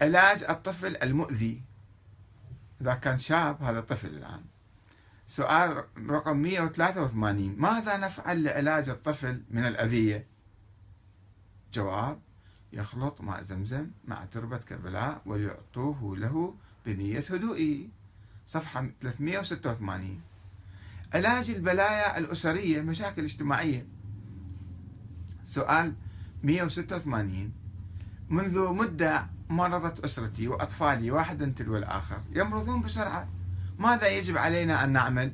علاج الطفل المؤذي. إذا كان شاب هذا طفل الآن. سؤال رقم 183 ماذا نفعل لعلاج الطفل من الأذية؟ جواب يخلط ماء زمزم مع تربة كربلاء وليعطوه له بنية هدوئه صفحة 386 علاج البلايا الأسرية مشاكل اجتماعية. سؤال 186 منذ مدة مرضت أسرتي وأطفالي واحدا تلو الآخر. يمرضون بسرعة. ماذا يجب علينا أن نعمل؟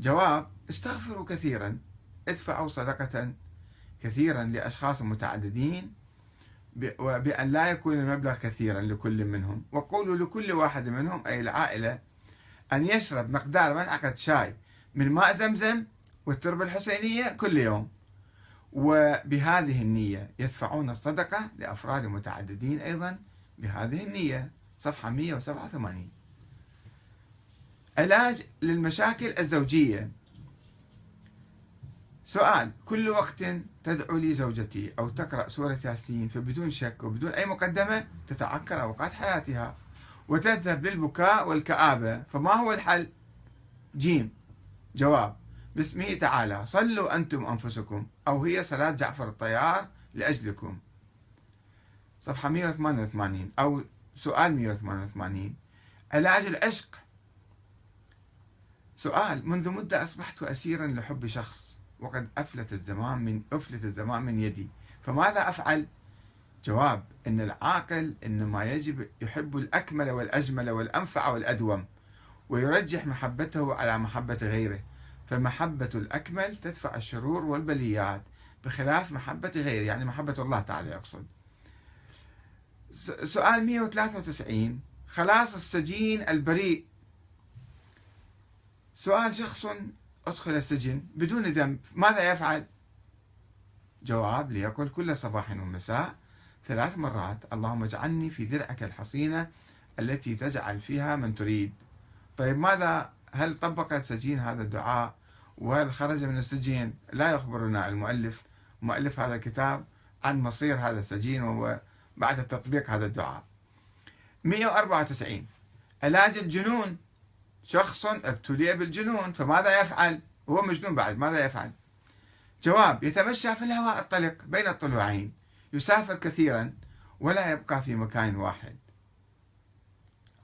جواب استغفروا كثيرا. ادفعوا صدقة كثيرا لأشخاص متعددين بأن لا يكون المبلغ كثيرا لكل منهم. وقولوا لكل واحد منهم أي العائلة أن يشرب مقدار ملعقة شاي من ماء زمزم والتربة الحسينية كل يوم. وبهذه النية يدفعون الصدقة لأفراد متعددين أيضا بهذه النية. صفحة 187 علاج للمشاكل الزوجية. سؤال كل وقت تدعو لي زوجتي أو تقرأ سورة ياسين فبدون شك وبدون أي مقدمة تتعكر أوقات حياتها وتذهب للبكاء والكآبة. فما هو الحل؟ جيم. جواب باسمه تعالى صلوا أنتم أنفسكم أو هي صلاة جعفر الطيار لأجلكم. صفحة 188 أو سؤال 188 علاج العشق. سؤال منذ مدة أصبحت أسيرا لحب شخص وقد أفلت الزمان من أفلت الزمان من يدي. فماذا أفعل؟ جواب أن العاقل إنما يجب يحب الأكمل والأجمل والأنفع والأدوم ويرجح محبته على محبة غيره. فمحبة الأكمل تدفع الشرور والبليات بخلاف محبة غيره يعني محبة الله تعالى يقصد سؤال 193 خلاص السجين البريء. سؤال شخص أدخل السجن بدون ذنب ماذا يفعل؟ جواب ليقول كل صباح ومساء ثلاث مرات. اللهم اجعلني في درعك الحصينة التي تجعل فيها من تريد. طيب ماذا هل طبق السجين هذا الدعاء؟ وهل خرج من السجين؟ لا يخبرنا المؤلف. مؤلف هذا الكتاب عن مصير هذا السجين وبعد تطبيق هذا الدعاء. 194 علاج الجنون. شخص ابتلي بالجنون فماذا يفعل؟ هو مجنون بعد ماذا يفعل؟ جواب يتمشى في الهواء الطلق بين الطلوعين. يسافر كثيرا ولا يبقى في مكان واحد.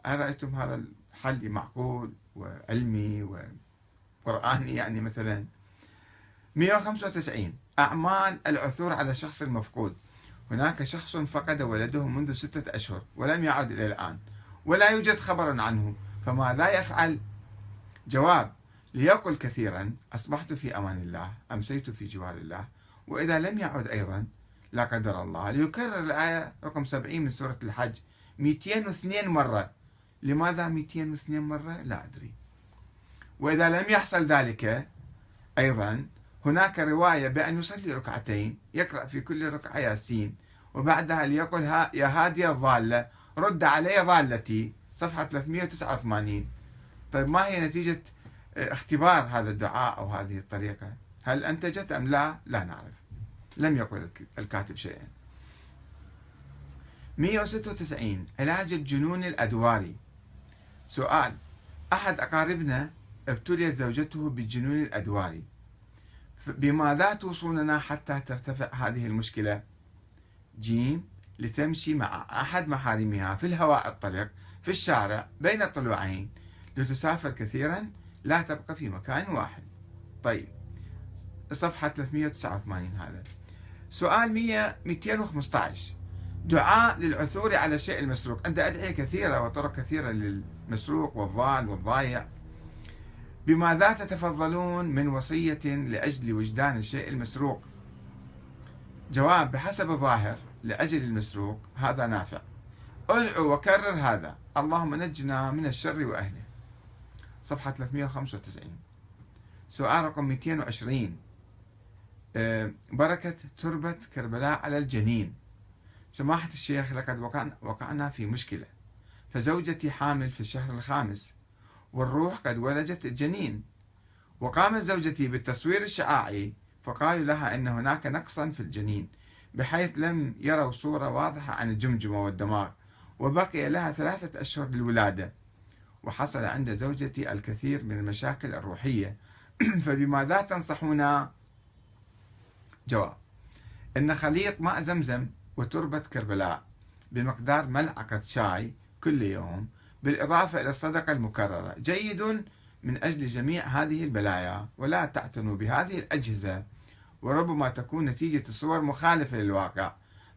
أرأيتم هذا الحل معقول؟ وعلمي وقرآني يعني مثلا. 195 أعمال العثور على الشخص المفقود. هناك شخص فقد ولده منذ ستة أشهر ولم يعد إلى الآن ولا يوجد خبر عنه فماذا يفعل؟ جواب ليقل كثيرا. أصبحت في أمان الله أمسيت في جوار الله وإذا لم يعد أيضا لا قدر الله. ليكرر الآية رقم 70 من سورة الحج 202 مرة. لماذا 202 مرة؟ لا أدري. وإذا لم يحصل ذلك أيضا هناك رواية بأن يصلي ركعتين يقرأ في كل ركعة ياسين وبعدها ليقل يا هادي الضالة رد علي ضالتي صفحة 389 طيب ما هي نتيجة اختبار هذا الدعاء أو هذه الطريقة؟ هل أنتجت أم لا؟ لا نعرف. لم يقل الكاتب شيئا. 196 علاج الجنون الأدواري. سؤال. أحد أقاربنا ابتليت زوجته بالجنون الأدواري بماذا توصوننا حتى ترتفع هذه المشكلة؟ جيم لتمشي مع أحد محارمها في الهواء الطلق في الشارع بين الطلوعين لتسافر كثيرا لا تبقى في مكان واحد. طيب. صفحة 389 هذا. سؤال 100 215 دعاء للعثور على الشيء المسروق. عند أدعية كثيرة وطرق كثيرة للمسروق والضال والضايع. بماذا تتفضلون من وصية لأجل وجدان الشيء المسروق. جواب بحسب الظاهر لأجل المسروق هذا نافع. ادعو وكرر هذا. اللهم نجنا من الشر وأهله. صفحة 395 سؤال رقم 220 آه، بركة تربة كربلاء على الجنين. سماحة الشيخ لقد وقعنا في مشكلة. فزوجتي حامل في الشهر الخامس والروح قد ولدت الجنين. وقامت زوجتي بالتصوير الشعاعي فقالوا لها أن هناك نقصا في الجنين بحيث لم يروا صورة واضحة عن الجمجمة والدماغ وبقي لها ثلاثة أشهر للولادة. وحصل عند زوجتي الكثير من المشاكل الروحية. فبماذا تنصحنا جواب إن خليط ماء زمزم وتربة كربلاء بمقدار ملعقة شاي كل يوم بالإضافة إلى الصدقة المكررة. جيد من أجل جميع هذه البلايا ولا تعتنوا بهذه الأجهزة وربما تكون نتيجة الصور مخالفة للواقع.